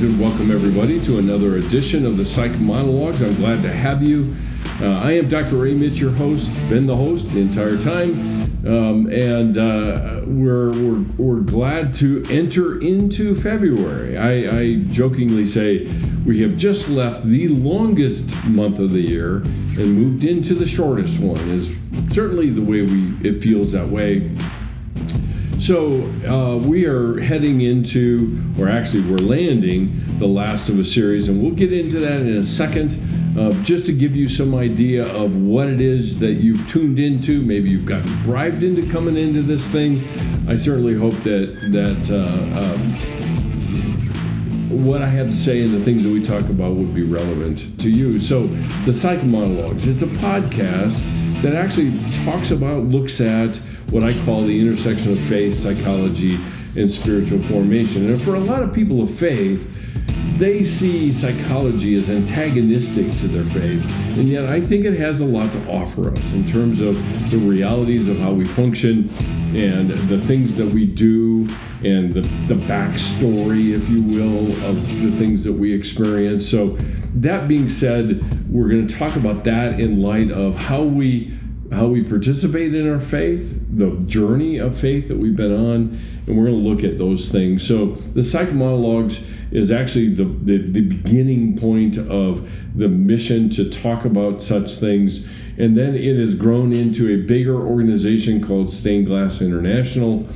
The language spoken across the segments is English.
And welcome everybody to another edition of the Psych Monologues. I'm glad to have you. Uh, I am Dr. Ray Mitsch, your host, been the host the entire time, um, and uh, we're, we're, we're glad to enter into February. I, I jokingly say we have just left the longest month of the year and moved into the shortest one. Is certainly the way we it feels that way. So uh, we are heading into, or actually we're landing the last of a series, and we'll get into that in a second. Uh, just to give you some idea of what it is that you've tuned into, maybe you've gotten bribed into coming into this thing. I certainly hope that that uh, um, what I have to say and the things that we talk about would be relevant to you. So, the Psych Monologues, it's a podcast that actually talks about, looks at what I call the intersection of faith, psychology, and spiritual formation. And for a lot of people of faith, they see psychology as antagonistic to their faith, and yet I think it has a lot to offer us in terms of the realities of how we function and the things that we do and the, the backstory, if you will, of the things that we experience. So, that being said, we're going to talk about that in light of how we how we participate in our faith, the journey of faith that we've been on, and we're going to look at those things. So the psych monologues is actually the, the, the, beginning point of the mission to talk about such things. And then it has grown into a bigger organization called Stained Glass International.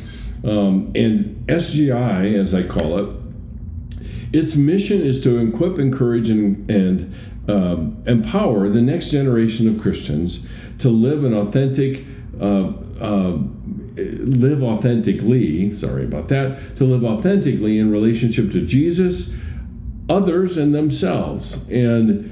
Um, and SGI, as I call it, its mission is to equip, encourage, and, and um, empower the next generation of Christians to live an authentic, uh, uh, live authentically, sorry about that, to live authentically in relationship to Jesus, others, and themselves. And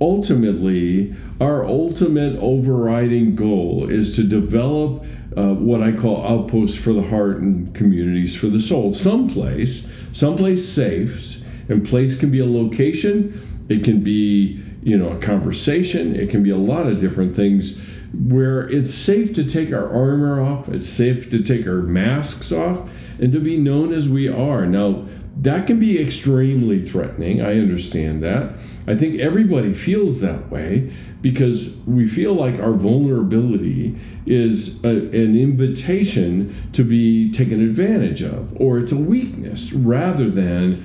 ultimately, our ultimate overriding goal is to develop uh, what I call outposts for the heart and communities for the soul. Someplace, someplace safe, and place can be a location, it can be you know, a conversation. It can be a lot of different things where it's safe to take our armor off, it's safe to take our masks off, and to be known as we are. Now, that can be extremely threatening. I understand that. I think everybody feels that way because we feel like our vulnerability is a, an invitation to be taken advantage of, or it's a weakness rather than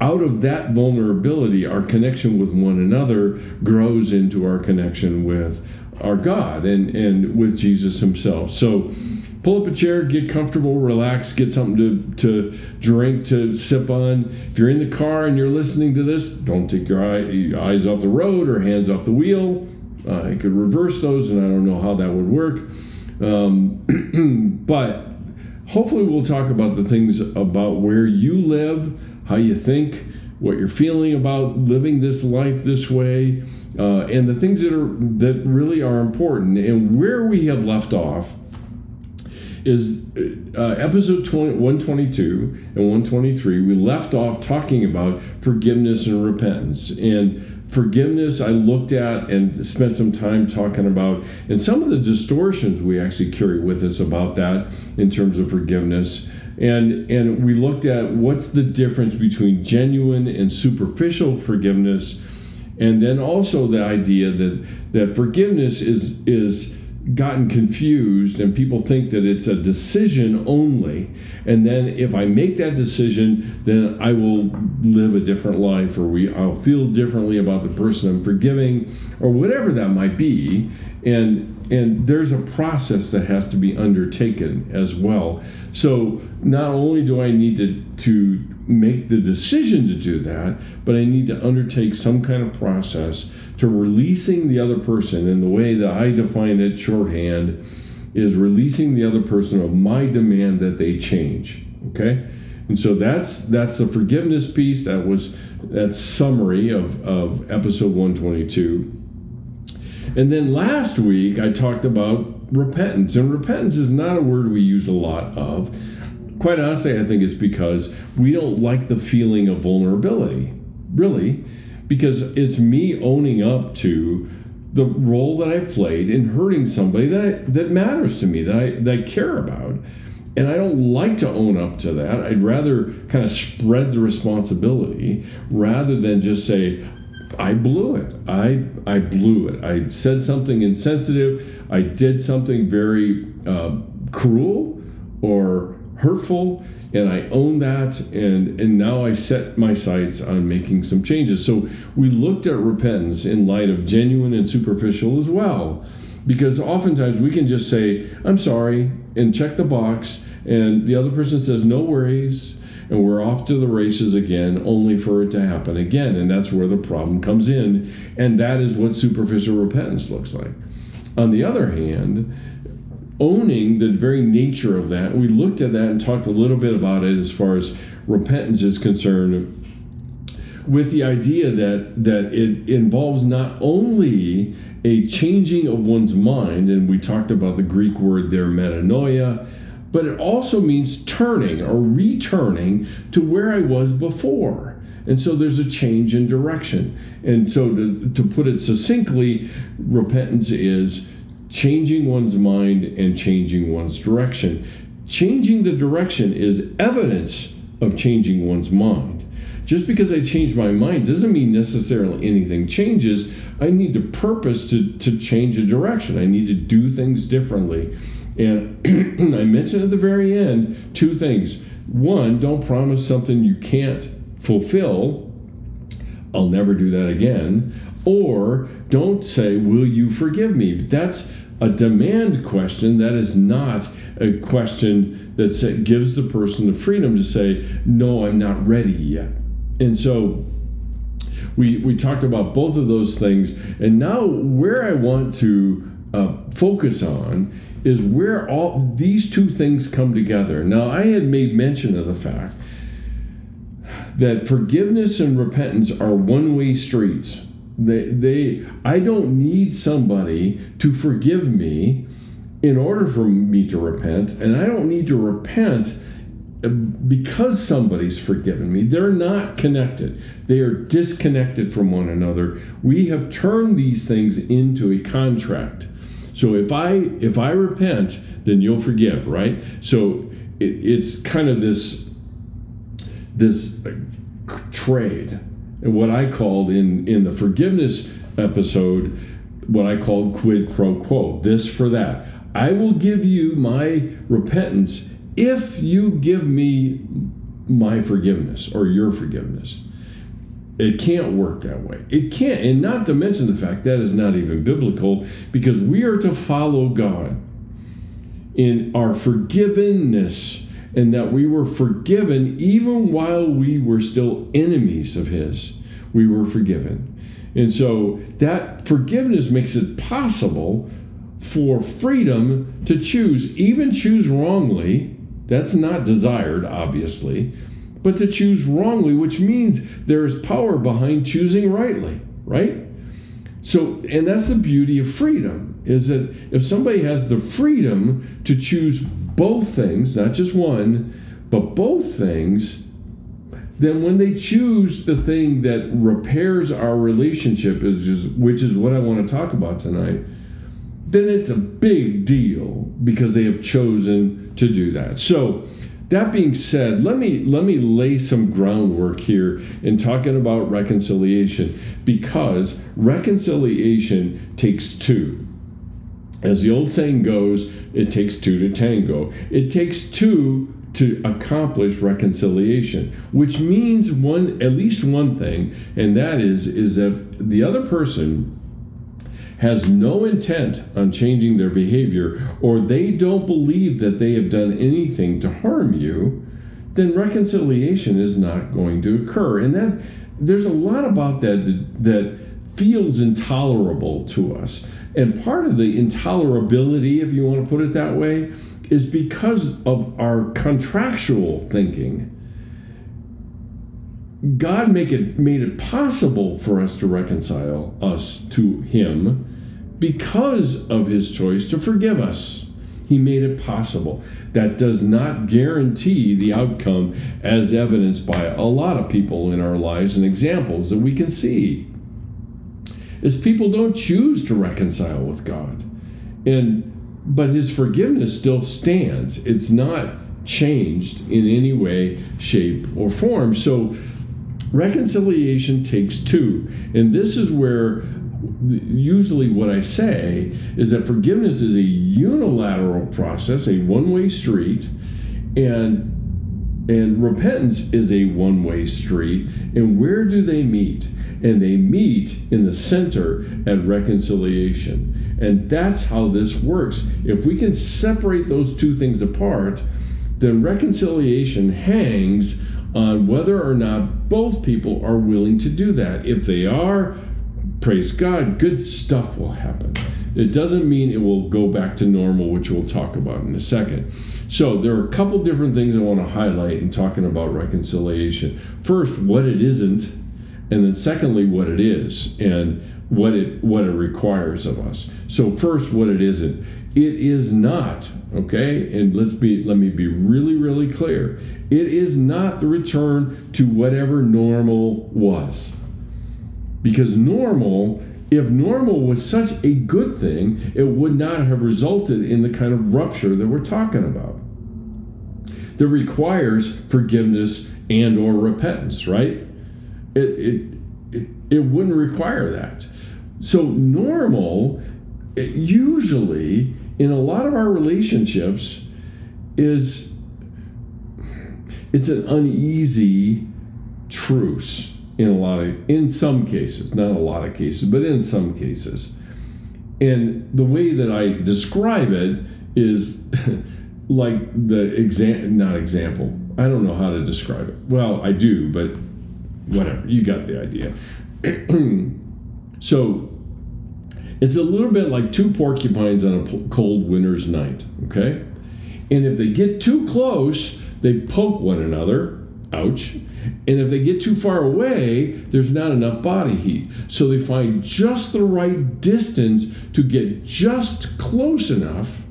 out of that vulnerability, our connection with one another grows into our connection with our God and, and with Jesus Himself. So pull up a chair, get comfortable, relax, get something to, to drink, to sip on. If you're in the car and you're listening to this, don't take your, eye, eyes off the road or hands off the wheel. Uh, you could reverse those, and I don't know how that would work. Um, but hopefully, we'll talk about the things about where you live how you think, what you're feeling about living this life this way, uh, and the things that are that really are important. And where we have left off is uh, episode 20, 122 and 123. We left off talking about forgiveness and repentance. And forgiveness I looked at and spent some time talking about, and some of the distortions we actually carry with us about that in terms of forgiveness and and we looked at what's the difference between genuine and superficial forgiveness and then also the idea that that forgiveness is is gotten confused and people think that it's a decision only. And then if i make that decision then i will live a different life or we i'll feel differently about the person i'm forgiving or whatever that might be. And and there's a process that has to be undertaken as well. So not only do I need to to make the decision to do that, but I need to undertake some kind of process to releasing the other person. And the way that I define it shorthand is releasing the other person of my demand that they change. Okay? And so that's that's the forgiveness piece. That was that summary of, of episode 122. And then last week I talked about repentance, and repentance is not a word we use a lot of. Quite honestly, I think it's because we don't like the feeling of vulnerability, really, because it's me owning up to the role that I played in hurting somebody that that matters to me, that I that I care about. And I don't like to own up to that. I'd rather kind of spread the responsibility rather than just say, I blew it. I I blew it. I said something insensitive. I did something very uh, cruel or hurtful, and I own that. And and now I set my sights on making some changes. So we looked at repentance in light of genuine and superficial as well, because oftentimes we can just say I'm sorry and check the box, and the other person says no worries and we're off to the races again, only for it to happen again. And that's where the problem comes in. And that is what superficial repentance looks like. On the other hand, owning the very nature of that, we looked at that and talked a little bit about it as far as repentance is concerned with the idea that that it involves not only a changing of one's mind and we talked about the greek word there metanoia but it also means turning or returning to where I was before. And so there's a change in direction. And so, to, to put it succinctly, repentance is changing one's mind and changing one's direction. Changing the direction is evidence of changing one's mind. Just because I change my mind doesn't mean necessarily anything changes. I need to purpose to, to change a direction. I need to do things differently. And I mentioned at the very end two things. One, don't promise something you can't fulfill. I'll never do that again. Or don't say, Will you forgive me? That's a demand question. That is not a question that gives the person the freedom to say, No, I'm not ready yet. And so we, we talked about both of those things. And now, where I want to uh, focus on is where all these two things come together. Now, I had made mention of the fact that forgiveness and repentance are one-way streets. They, they, I don't need somebody to forgive me in order for me to repent, and I don't need to repent uh, because somebody's forgiven me. They're not connected. They are disconnected from one another. We have turned these things into a contract. So if I if I repent, then you'll forgive, right? So it, it's kind of this this trade, and what I called in in the forgiveness episode, what I called quid pro quo. This for that. I will give you my repentance if you give me my forgiveness or your forgiveness. It can't work that way. It can't, and not to mention the fact that is not even biblical because we are to follow God in our forgiveness and that we were forgiven even while we were still enemies of His. We were forgiven. And so that forgiveness makes it possible for freedom to choose, even choose wrongly. That's not desired, obviously but to choose wrongly, which means there is power behind choosing rightly, right? So, and that's the beauty of freedom is that if somebody has the freedom to choose both things, not just one, but both things, then when they choose the thing that repairs our relationship, is which is what I want to talk about tonight, then it's a big deal because they have chosen to do that. So, that being said, let me let me lay some groundwork here in talking about reconciliation because reconciliation takes two. As the old saying goes, it takes two to tango. It takes two to accomplish reconciliation, which means one at least one thing, and that is is that the other person has no intent on changing their behavior, or they don't believe that they have done anything to harm you, then reconciliation is not going to occur. And that there's a lot about that that, feels intolerable to us. And part of the intolerability, if you want to put it that way, is because of our contractual thinking. God make it made it possible for us to reconcile us to him because of his choice to forgive us. He made it possible. That does not guarantee the outcome, as evidenced by a lot of people in our lives and examples that we can see. Is people don't choose to reconcile with God. And but his forgiveness still stands. It's not changed in any way, shape, or form. So reconciliation takes two. And this is where usually what I say is that forgiveness is a unilateral process, a one-way street, and and repentance is a one-way street. And where do they meet? And they meet in the center at reconciliation. And that's how this works. If we can separate those two things apart, then reconciliation hangs on whether or not both people are willing to do that. If they are, praise God, good stuff will happen. It doesn't mean it will go back to normal, which we'll talk about in a second. So, there are a couple different things I want to highlight in talking about reconciliation. First, what it isn't, and then secondly, what it is, and what it what it requires of us. So, first, what it isn't. It is not, okay? And let's be let me be really really clear. It is not the return to whatever normal was. Because normal if normal was such a good thing, it would not have resulted in the kind of rupture that we're talking about. That requires forgiveness and or repentance, right? It, it, it, wouldn't require that. So normal, it usually in a lot of our relationships is it's an uneasy truce in a lot of in some cases not a lot of cases but in some cases. And the way that i describe it is like the exam not example. I don't know how to describe it. Well i do but whatever. You got the idea. So it's a little bit like two porcupines on a cold winter's night, okay? And if they get too close, they poke one another, ouch. And if they get too far away, there's not enough body heat. So they find just the right distance to get just close enough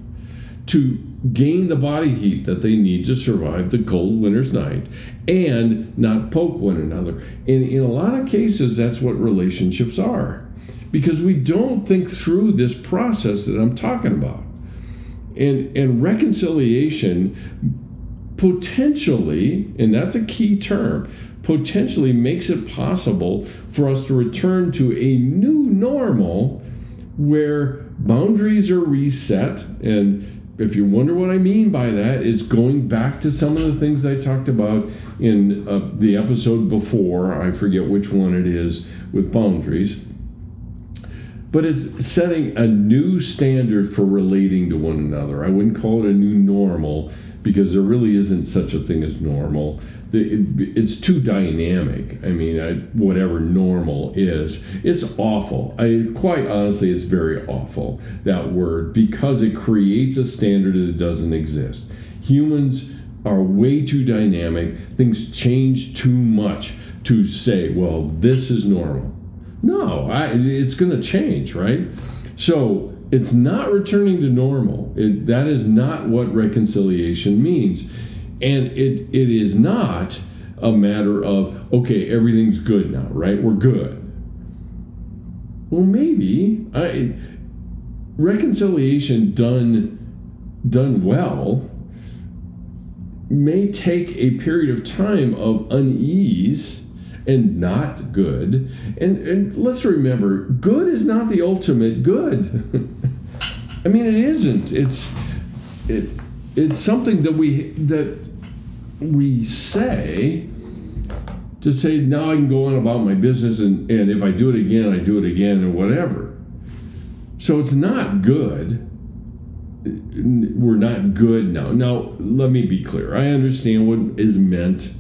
to gain the body heat that they need to survive the cold winter's night and not poke one another. And in a lot of cases, that's what relationships are because we don't think through this process that I'm talking about. And, and reconciliation potentially, and that's a key term, potentially makes it possible for us to return to a new normal where boundaries are reset. And if you wonder what I mean by that, it's going back to some of the things I talked about in uh, the episode before. I forget which one it is with boundaries but it's setting a new standard for relating to one another. I wouldn't call it a new normal because there really isn't such a thing as normal. It's too dynamic. I mean, whatever normal is, it's awful. I quite honestly, it's very awful that word because it creates a standard that doesn't exist. Humans are way too dynamic. Things change too much to say, well, this is normal no, I, it's going to change, right? So it's not returning to normal. It, that is not what reconciliation means. And it, it is not a matter of, okay, everything's good now, right? We're good. Well, maybe. I, reconciliation done, done well may take a period of time of unease and not good. And, and let's remember, good is not the ultimate good. I mean, it isn't. It's it it's something that we that we say to say now I can go on about my business and, and if I do it again, I do it again and whatever. So it's not good. We're not good now. Now, let me be clear. I understand what is meant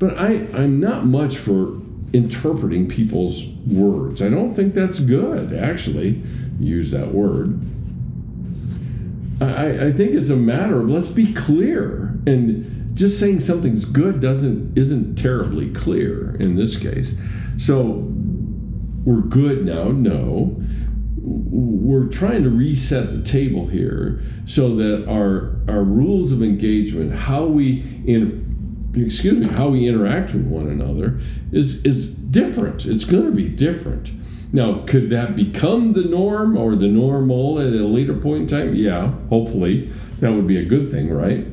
but I, I'm not much for interpreting people's words. I don't think that's good, actually, use that word. I, I think it's a matter of let's be clear. And just saying something's good doesn't isn't terribly clear in this case. So we're good now, no. We're trying to reset the table here so that our our rules of engagement, how we in excuse me, how we interact with one another is is different. It's going to be different. Now, could that become the norm or the normal at a later point in time? Yeah, hopefully that would be a good thing, right?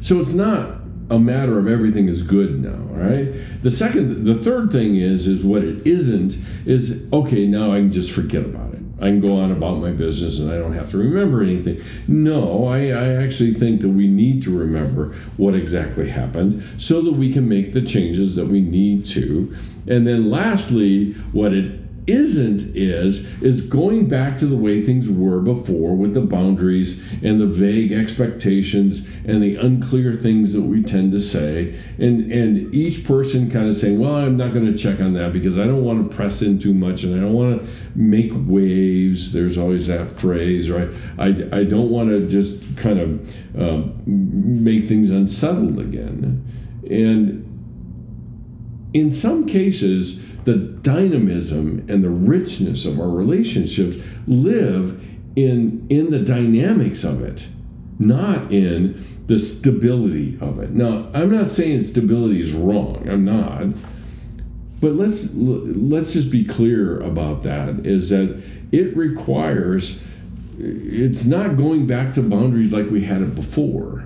So it's not a matter of everything is good now, right? The second, the third thing is, is what it isn't is okay. Now I can just forget about it. I can go on about my business and I don't have to remember anything. No, I, I actually think that we need to remember what exactly happened so that we can make the changes that we need to. And then lastly, what it isn't is is going back to the way things were before with the boundaries and the vague expectations and the unclear things that we tend to say. And and each person kind of saying well i'm not going to check on that because i don't want to press in too much and i don't want to make waves. There's always that phrase right? I, I don't want to just kind of uh, make things unsettled again. And in some cases the dynamism and the richness of our relationships live in in the dynamics of it not in the stability of it. Now i'm not saying stability is wrong. I'm not. But let's let's just be clear about that is that it requires it's not going back to boundaries like we had it before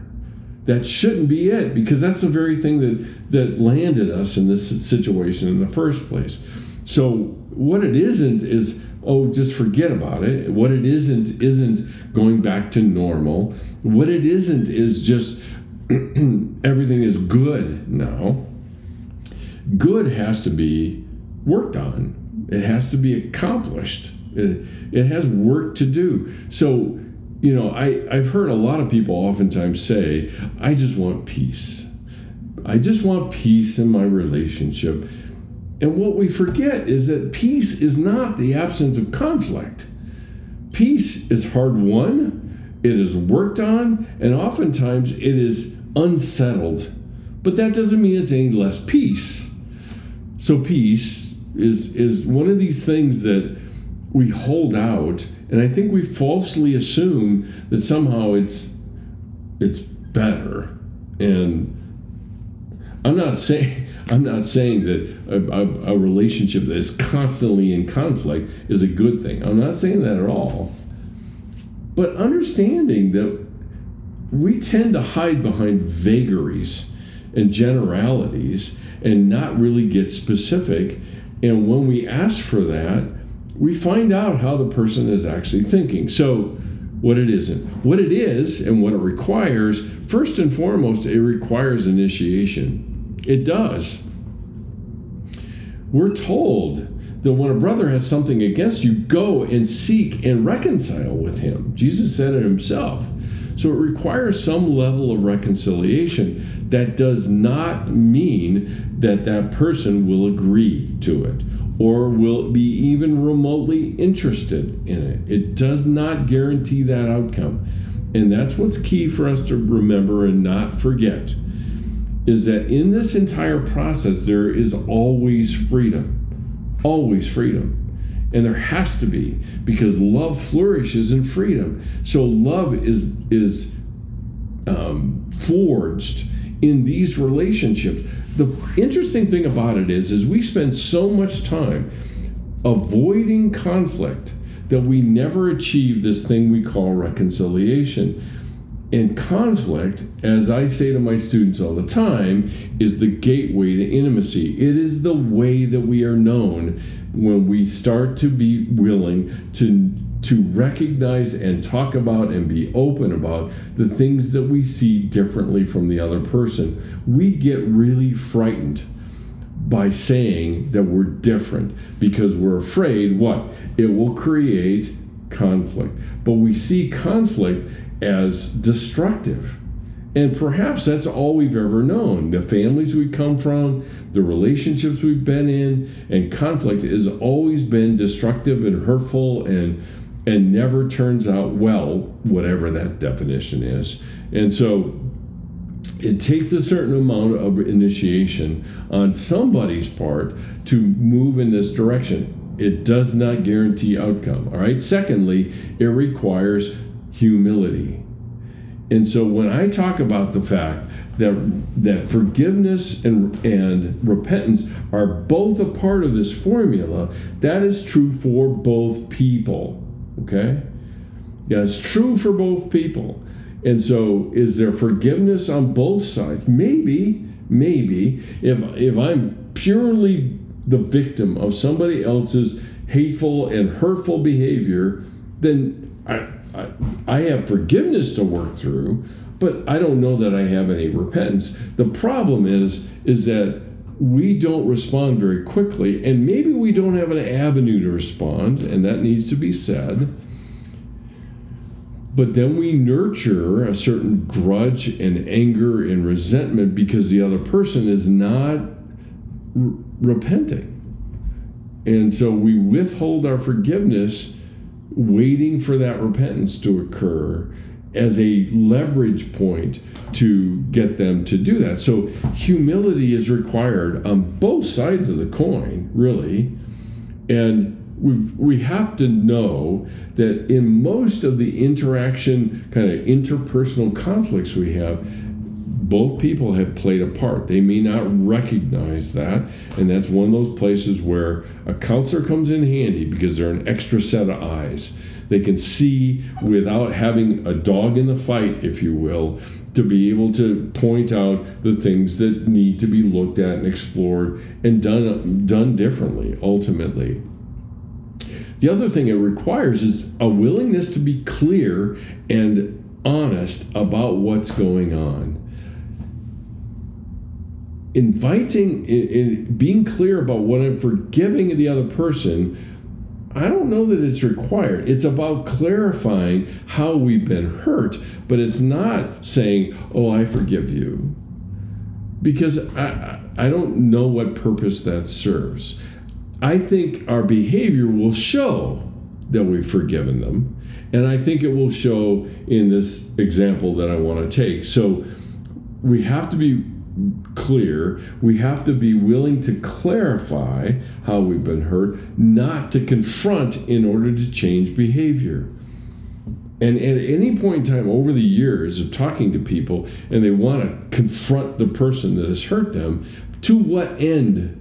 that shouldn't be it because that's the very thing that that landed us in this situation in the first place. So what it isn't is oh just forget about it. What it isn't isn't going back to normal. What it isn't is just everything is good now. Good has to be worked on. It has to be accomplished. It, it has work to do. So you know, I, I've heard a lot of people oftentimes say, I just want peace. I just want peace in my relationship. And what we forget is that peace is not the absence of conflict. Peace is hard won, it is worked on, and oftentimes it is unsettled. But that doesn't mean it's any less peace. So peace is is one of these things that we hold out and I think we falsely assume that somehow it's it's better. And I'm not saying I'm not saying that a, a, a relationship that is constantly in conflict is a good thing. I'm not saying that at all. But understanding that we tend to hide behind vagaries and generalities and not really get specific. And when we ask for that, we find out how the person is actually thinking. So, what it isn't. What it is and what it requires, first and foremost, it requires initiation. It does. We're told that when a brother has something against you, go and seek and reconcile with him. Jesus said it himself. So it requires some level of reconciliation. That does not mean that that person will agree to it or will be even remotely interested in it. It does not guarantee that outcome. And that's what's key for us to remember and not forget is that in this entire process, there is always freedom. Always freedom. And there has to be because love flourishes in freedom. So love is is um, forged in these relationships. The interesting thing about it is is we spend so much time avoiding conflict that we never achieve this thing we call reconciliation. And conflict as i say to my students all the time is the gateway to intimacy. It is the way that we are known when we start to be willing to to recognize and talk about and be open about the things that we see differently from the other person. We get really frightened by saying that we're different because we're afraid what? It will create conflict. But we see conflict as destructive. And perhaps that's all we've ever known. The families we come from, the relationships we've been in, and conflict has always been destructive and hurtful and and never turns out well, whatever that definition is. And so it takes a certain amount of initiation on somebody's part to move in this direction. It does not guarantee outcome. All right. Secondly, it requires humility. And so when I talk about the fact that that forgiveness and and repentance are both a part of this formula, that is true for both people. Okay? That's true for both people. And so, is there forgiveness on both sides? Maybe, maybe. If if I'm purely the victim of somebody else's hateful and hurtful behavior, then I, I, I have forgiveness to work through, but I don't know that I have any repentance. The problem is is that we don't respond very quickly, and maybe we don't have an avenue to respond, and that needs to be said. But then we nurture a certain grudge and anger and resentment because the other person is not r- repenting. And so we withhold our forgiveness, waiting for that repentance to occur as a leverage point to get them to do that. So humility is required on both sides of the coin, really. And we we have to know that in most of the interaction, kind of interpersonal conflicts we have, both people have played a part. They may not recognize that, and that's one of those places where a counselor comes in handy because they're an extra set of eyes. They can see without having a dog in the fight, if you will, to be able to point out the things that need to be looked at and explored and done done differently ultimately. The other thing it requires is a willingness to be clear and honest about what's going on. Inviting, in, in being clear about what I'm forgiving the other person, I don't know that it's required. It's about clarifying how we've been hurt, but it's not saying, oh, I forgive you. Because I, I don't know what purpose that serves. I think our behavior will show that we've forgiven them. And I think it will show in this example that I want to take. So we have to be clear. We have to be willing to clarify how we've been hurt, not to confront in order to change behavior. And at any point in time over the years of talking to people and they want to confront the person that has hurt them, to what end?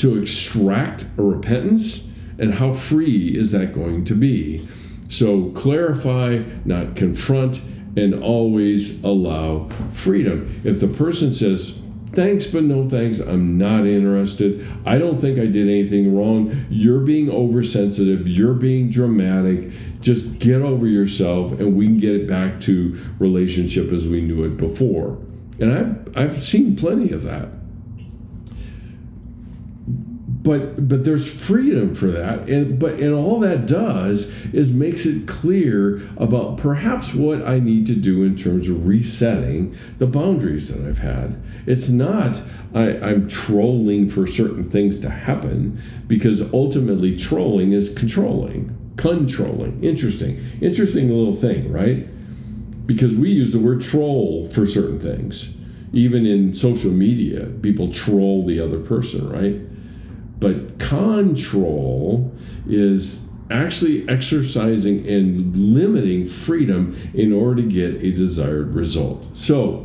to extract a repentance, and how free is that going to be? So clarify, not confront, and always allow freedom. If the person says, Thanks, but no thanks. I'm not interested. I don't think I did anything wrong. You're being oversensitive. You're being dramatic. Just get over yourself and we can get it back to relationship as we knew it before. And I've, I've seen plenty of that but but there's freedom for that. And but and all that does is makes it clear about perhaps what I need to do in terms of resetting the boundaries that I've had. It's not I, I'm trolling for certain things to happen because ultimately trolling is controlling controlling interesting interesting little thing right? Because we use the word troll for certain things. Even in social media people troll the other person right but control is actually exercising and limiting freedom in order to get a desired result. So,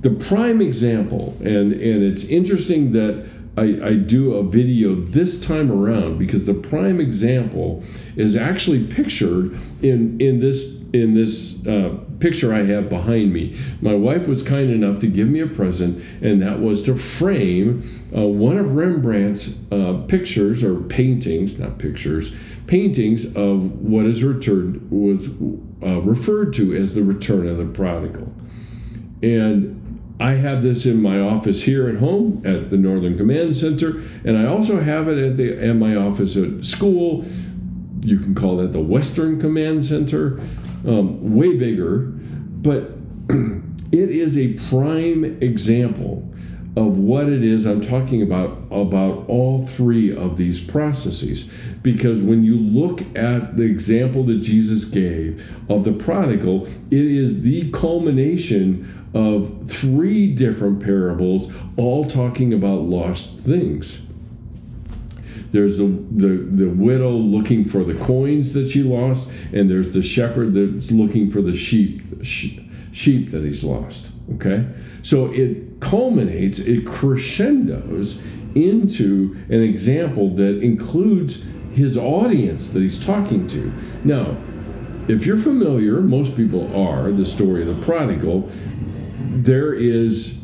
the prime example, and, and it's interesting that I, I, do a video this time around because the prime example is actually pictured in, in this in this uh, picture I have behind me. My wife was kind enough to give me a present, and that was to frame uh, one of Rembrandt's uh, pictures or paintings, not pictures, paintings of what is returned was uh, referred to as the return of the prodigal. And I have this in my office here at home at the Northern Command Center, and I also have it at the at my office at school. You can call that the Western Command Center um, way bigger, but it is a prime example of what it is I'm talking about about all three of these processes. Because when you look at the example that Jesus gave of the prodigal, it is the culmination of three different parables, all talking about lost things. There's the, the, the widow looking for the coins that she lost, and there's the shepherd that's looking for the sheep, sheep that he's lost. Okay? So it culminates, it crescendos into an example that includes his audience that he's talking to. Now, if you're familiar, most people are, the story of the prodigal, there is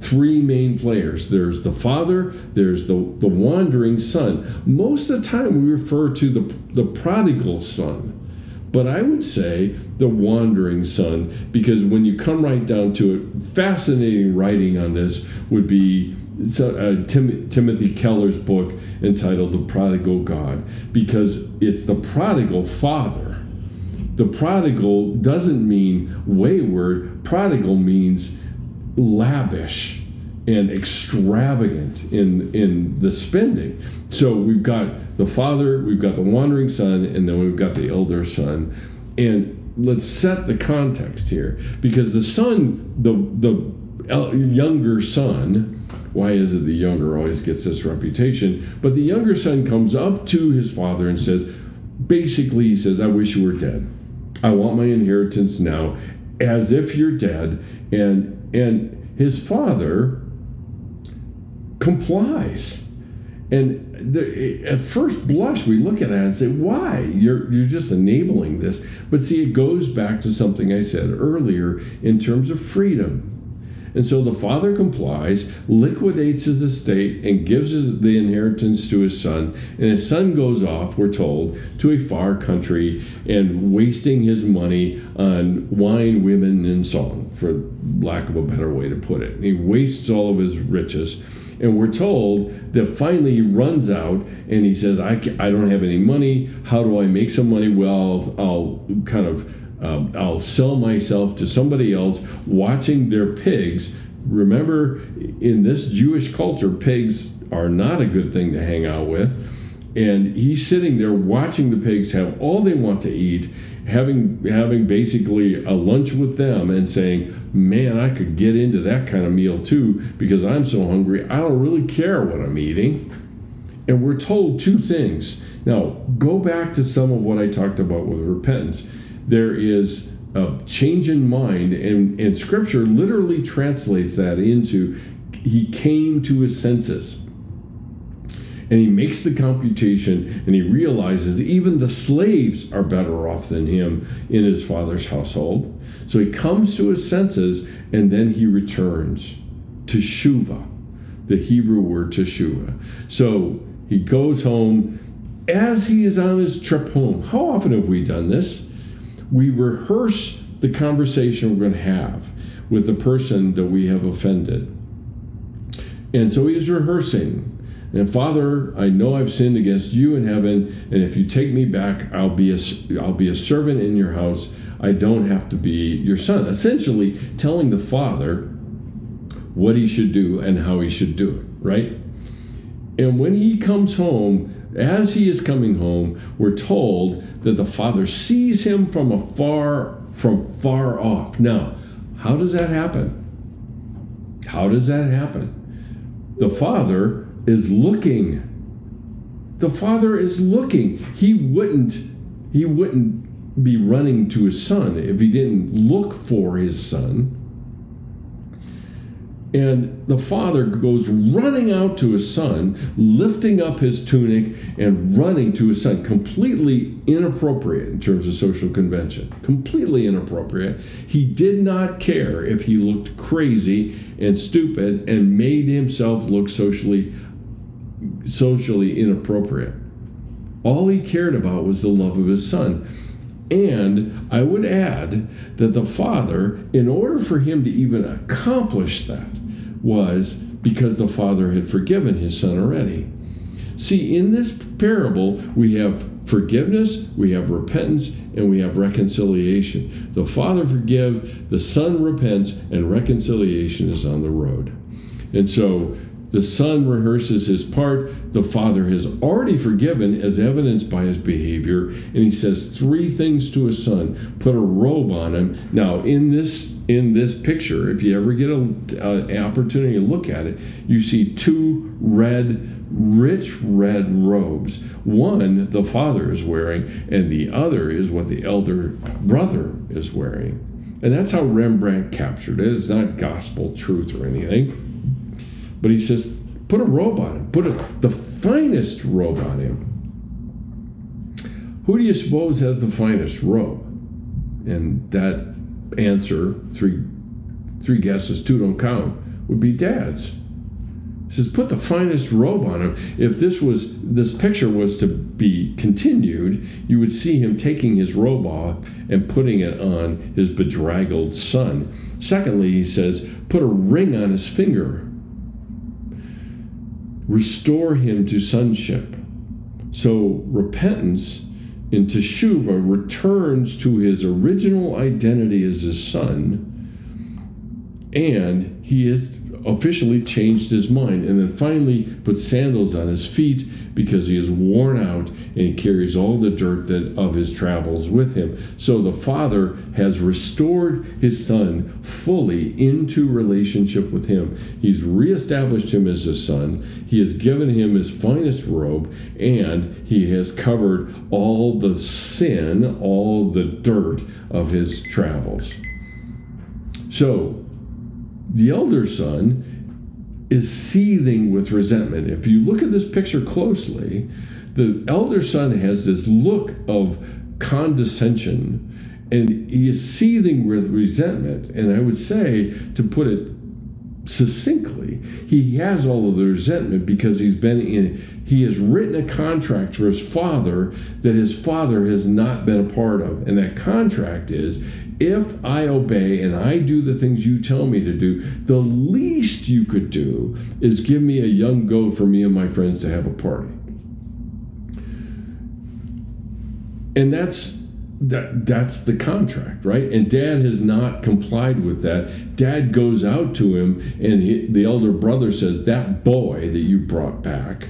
three main players. There's the father there's the, the wandering son. Most of the time we refer to the, the prodigal son. But i would say the wandering son because when you come right down to it fascinating writing on this would be uh, Tim, timothy keller's book entitled the prodigal god because it's the prodigal father. The prodigal doesn't mean wayward. Prodigal means lavish and extravagant in in the spending. So we've got the father, we've got the wandering son, and then we've got the elder son. And let's set the context here because the son, the the younger son, why is it the younger always gets this reputation? But the younger son comes up to his father and says, basically, he says, "I wish you were dead. I want my inheritance now." As if you're dead, and and his father complies. And the, at first blush, we look at that and say, "Why? You're you're just enabling this." But see, it goes back to something I said earlier in terms of freedom. And so the father complies, liquidates his estate, and gives the inheritance to his son. And his son goes off, we're told, to a far country and wasting his money on wine, women, and song, for lack of a better way to put it. He wastes all of his riches. And we're told that finally he runs out and he says, I, I don't have any money. How do I make some money? Well, I'll, I'll kind of um, I'll sell myself to somebody else watching their pigs. Remember, in this Jewish culture, pigs are not a good thing to hang out with. And he's sitting there watching the pigs have all they want to eat, having having basically a lunch with them and saying, Man, I could get into that kind of meal too because I'm so hungry. I don't really care what I'm eating. And we're told two things. Now, go back to some of what I talked about with repentance there is a change in mind, and, and scripture literally translates that into he came to his senses. And he makes the computation and he realizes even the slaves are better off than him in his father's household. So he comes to his senses and then he returns to Shuva, the Hebrew word to teshuva. So he goes home as he is on his trip home. How often have we done this? We rehearse the conversation we're going to have with the person that we have offended. And so he's rehearsing. And Father, I know I've sinned against you in heaven, and if you take me back, I'll be a, I'll be a servant in your house. I don't have to be your son. Essentially, telling the Father what he should do and how he should do it, right? And when he comes home, as he is coming home, we're told that the father sees him from afar, from far off. Now, how does that happen? How does that happen? The father is looking. The father is looking. He wouldn't he wouldn't be running to his son if he didn't look for his son. And the father goes running out to his son, lifting up his tunic and running to his son. Completely inappropriate in terms of social convention. Completely inappropriate. He did not care if he looked crazy and stupid and made himself look socially socially inappropriate. All he cared about was the love of his son. And I would add that the father, in order for him to even accomplish that, was because the father had forgiven his son already. See, in this parable, we have forgiveness, we have repentance, and we have reconciliation. The father forgives, the son repents, and reconciliation is on the road. And so the son rehearses his part. The father has already forgiven, as evidenced by his behavior. And he says three things to his son put a robe on him. Now, in this in this picture, if you ever get an opportunity to look at it, you see two red, rich red robes. One the father is wearing, and the other is what the elder brother is wearing. And that's how Rembrandt captured it. It's not gospel truth or anything. But he says, put a robe on him, put a, the finest robe on him. Who do you suppose has the finest robe? And that answer, three three guesses, two don't count, would be dad's. He says, put the finest robe on him. If this was this picture was to be continued, you would see him taking his robe off and putting it on his bedraggled son. Secondly, he says, put a ring on his finger. Restore him to sonship. So repentance in Teshuvah returns to his original identity as his son, and he is officially changed his mind and then finally put sandals on his feet because he is worn out and he carries all the dirt that of his travels with him. So the father has restored his son fully into relationship with him. He's reestablished him as a son. He has given him his finest robe and he has covered all the sin all the dirt of his travels. So the elder son is seething with resentment. If you look at this picture closely, the elder son has this look of condescension and he is seething with resentment. And I would say, to put it succinctly, he has all of the resentment because he's been in, he has written a contract for his father that his father has not been a part of. And that contract is if I obey and I do the things you tell me to do, the least you could do is give me a young goat for me and my friends to have a party. And that's that that's the contract, right? And dad has not complied with that. Dad goes out to him and he, the elder brother says, "That boy that you brought back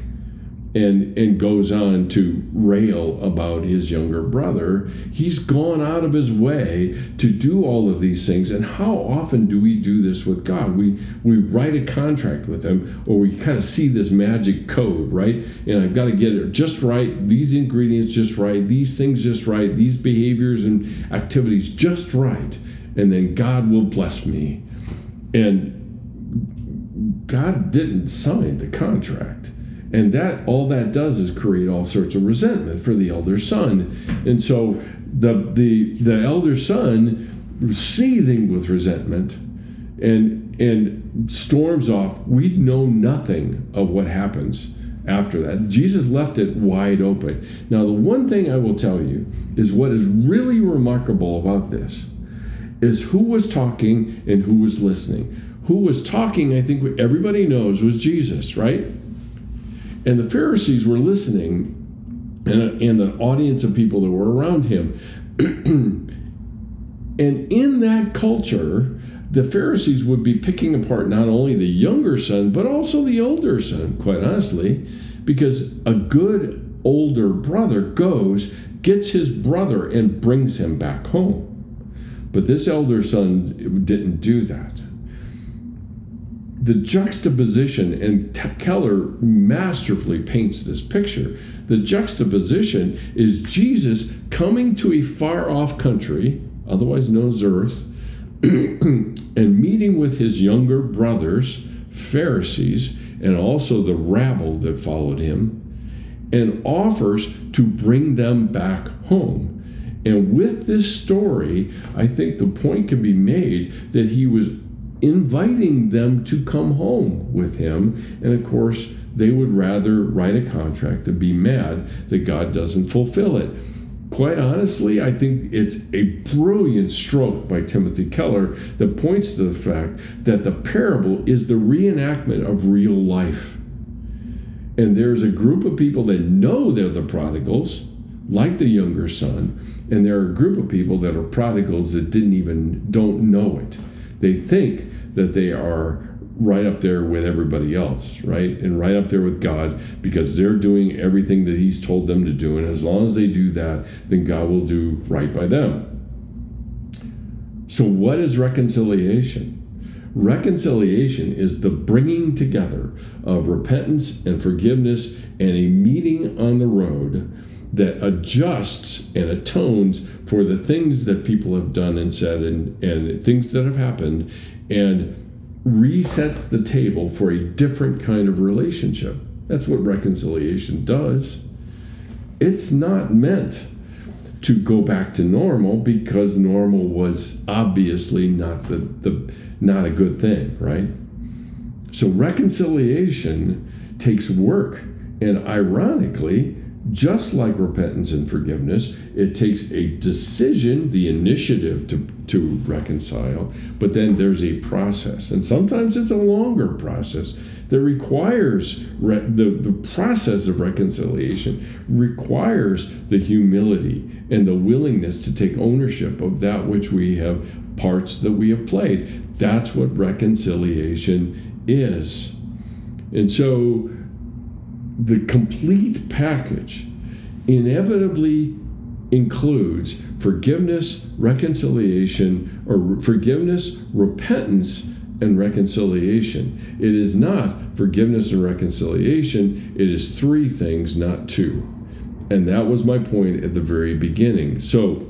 and and goes on to rail about his younger brother he's gone out of his way to do all of these things. And how often do we do this with god? We we write a contract with him or we kind of see this magic code right? And i've got to get it just right these ingredients just right these things just right these behaviors and activities just right and then god will bless me. And god didn't sign the contract and that all that does is create all sorts of resentment for the elder son. And so the the the elder son seething with resentment and and storms off. We know nothing of what happens after that. Jesus left it wide open. Now the one thing i will tell you is what is really remarkable about this is who was talking and who was listening. Who was talking i think everybody knows was jesus right and the Pharisees were listening, and, and the audience of people that were around him. and in that culture, the Pharisees would be picking apart not only the younger son, but also the older son, quite honestly, because a good older brother goes, gets his brother, and brings him back home. But this elder son didn't do that the juxtaposition, and Keller masterfully paints this picture. The juxtaposition is Jesus coming to a far off country, otherwise known as Earth, and meeting with his younger brothers, Pharisees, and also the rabble that followed him, and offers to bring them back home. And with this story, I think the point can be made that he was inviting them to come home with him. And of course, they would rather write a contract and be mad that God doesn't fulfill it. Quite honestly, I think it's a brilliant stroke by Timothy Keller that points to the fact that the parable is the reenactment of real life. And there's a group of people that know they're the prodigals, like the younger son, and there are a group of people that are prodigals that didn't even don't know it. They think that they are right up there with everybody else, right? And right up there with God because they're doing everything that He's told them to do. And as long as they do that, then God will do right by them. So, what is reconciliation? Reconciliation is the bringing together of repentance and forgiveness and a meeting on the road that adjusts and atones for the things that people have done and said and, and things that have happened and resets the table for a different kind of relationship. That's what reconciliation does. It's not meant to go back to normal because normal was obviously not the, the not a good thing, right? So reconciliation takes work, and ironically, just like repentance and forgiveness, it takes a decision, the initiative to, to reconcile, but then there's a process. And sometimes it's a longer process that requires re- the, the process of reconciliation requires the humility and the willingness to take ownership of that which we have parts that we have played. That's what reconciliation is. And so the complete package inevitably includes forgiveness, reconciliation, or forgiveness, repentance, and reconciliation. It is not forgiveness and reconciliation, it is three things, not two. And that was my point at the very beginning. So,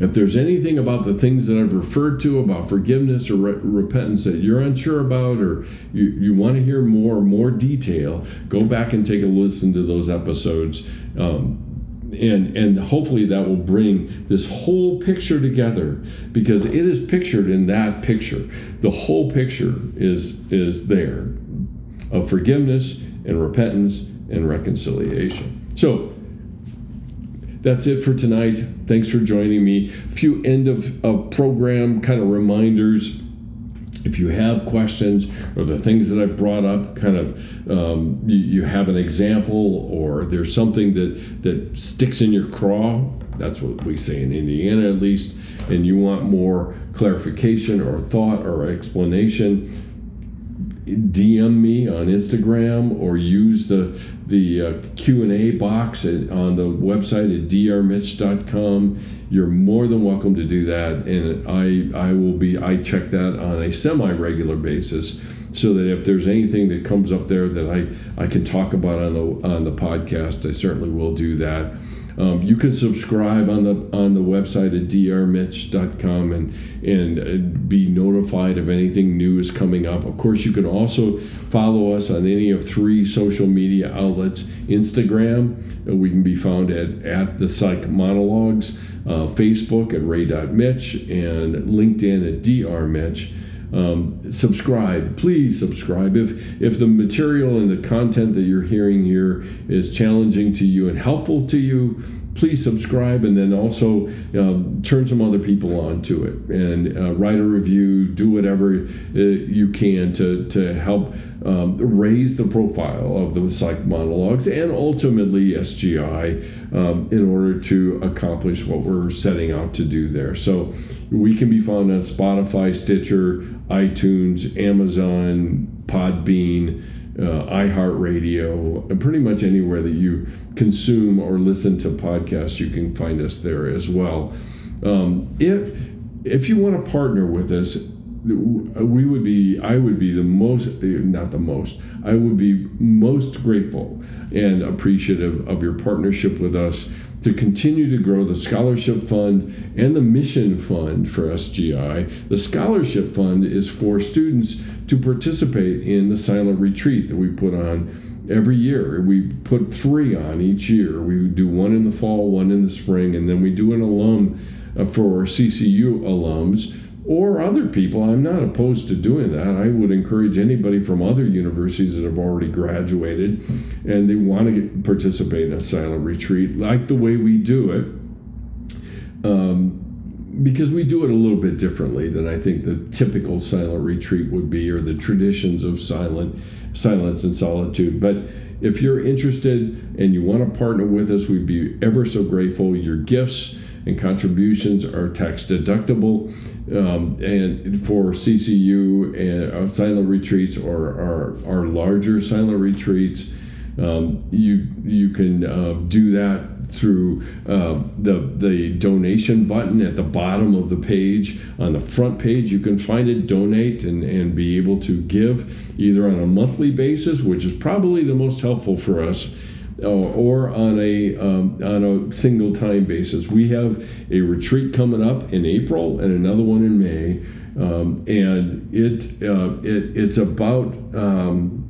if there's anything about the things that I've referred to about forgiveness or re- repentance that you're unsure about or you, you want to hear more, more detail, go back and take a listen to those episodes. Um, and and hopefully that will bring this whole picture together because it is pictured in that picture the whole picture is is there of forgiveness and repentance and reconciliation so that's it for tonight. Thanks for joining me. A few end of, of program kind of reminders. If you have questions or the things that I've brought up, kind of um, you, you, have an example or there's something that, that sticks in your craw, that's what we say in Indiana at least, and you want more clarification or thought or explanation, DM me on Instagram or use the the uh, Q&A box at, on the website at drmitsch.com. You're more than welcome to do that and I I will be I check that on a semi-regular basis so that if there's anything that comes up there that I I can talk about on the on the podcast, I certainly will do that. Um, you can subscribe on the on the website at drmitsch.com and and uh, be notified if anything new is coming up. Of course, you can also follow us on any of three social media outlets: Instagram, uh, we can be found at at the Psych Monologues, uh, Facebook at ray.mitsch, and LinkedIn at drmitsch um, subscribe. Please subscribe. If if the material and the content that you're hearing here is challenging to you and helpful to you please subscribe and then also um, turn some other people on to it. And uh, write a review do whatever uh, you can to, to help um, raise the profile of the psych monologues and ultimately sgi um, in order to accomplish what we're setting out to do there. So we can be found on spotify stitcher itunes amazon podbean uh, iHeartRadio, and pretty much anywhere that you consume or listen to podcasts, you can find us there as well. Um, if if you want to partner with us, we would be I would be the most not the most I would be most grateful and appreciative of your partnership with us to continue to grow the scholarship fund and the mission fund for SGI. The scholarship fund is for students to participate in the silent retreat that we put on every year. We put three on each year. We do one in the fall, one in the spring, and then we do an alum uh, for CCU alums or other people. I'm not opposed to doing that. I would encourage anybody from other universities that have already graduated and they want to get, participate in a silent retreat, like the way we do it. Um, because we do it a little bit differently than I think the typical silent retreat would be, or the traditions of silent silence and solitude. But if you're interested and you want to partner with us, we'd be ever so grateful. Your gifts and contributions are tax deductible. Um, and for CCU and uh, silent retreats or our, larger silent retreats, um, you you can uh, do that through uh, the the donation button at the bottom of the page. On the front page, you can find it, donate, and, and be able to give either on a monthly basis, which is probably the most helpful for us, or on a um, on a single time basis. We have a retreat coming up in April and another one in May, um, and it uh, it it's about. Um,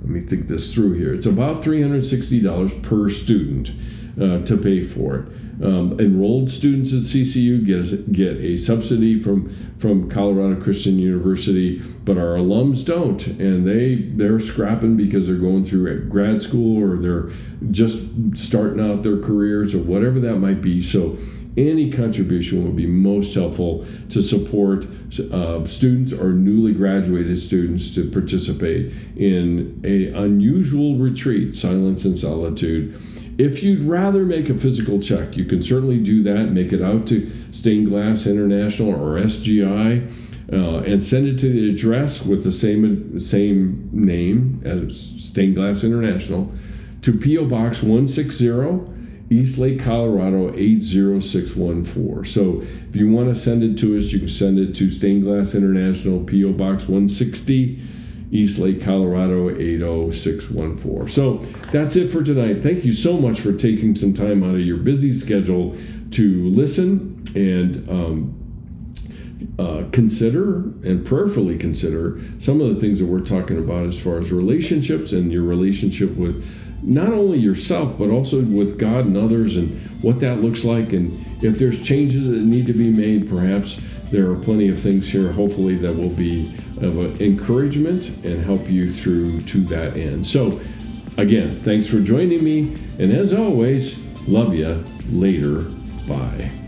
let me think this through here. It's about $360 per student. Uh, to pay for it. Um, enrolled students at CCU get a, get a subsidy from from Colorado Christian University, but our alums don't, and they they're scrapping because they're going through grad school or they're just starting out their careers or whatever that might be. So any contribution would be most helpful to support uh, students or newly graduated students to participate in a unusual retreat, silence and solitude if you'd rather make a physical check, you can certainly do that. Make it out to Stained Glass International or SGI. Uh, and send it to the address with the same same name as Stained Glass International to PO Box 160 East Lake, Colorado 80614. So if you want to send it to us, you can send it to Stained Glass International PO Box 160 East Lake, Colorado 80614. So that's it for tonight. Thank you so much for taking some time out of your busy schedule to listen and um, uh, consider and prayerfully consider some of the things that we're talking about as far as relationships and your relationship with not only yourself but also with God and others and what that looks like and if there's changes that need to be made perhaps there are plenty of things here hopefully that will be of encouragement and help you through to that end. So, again, thanks for joining me. And as always, love you later. Bye.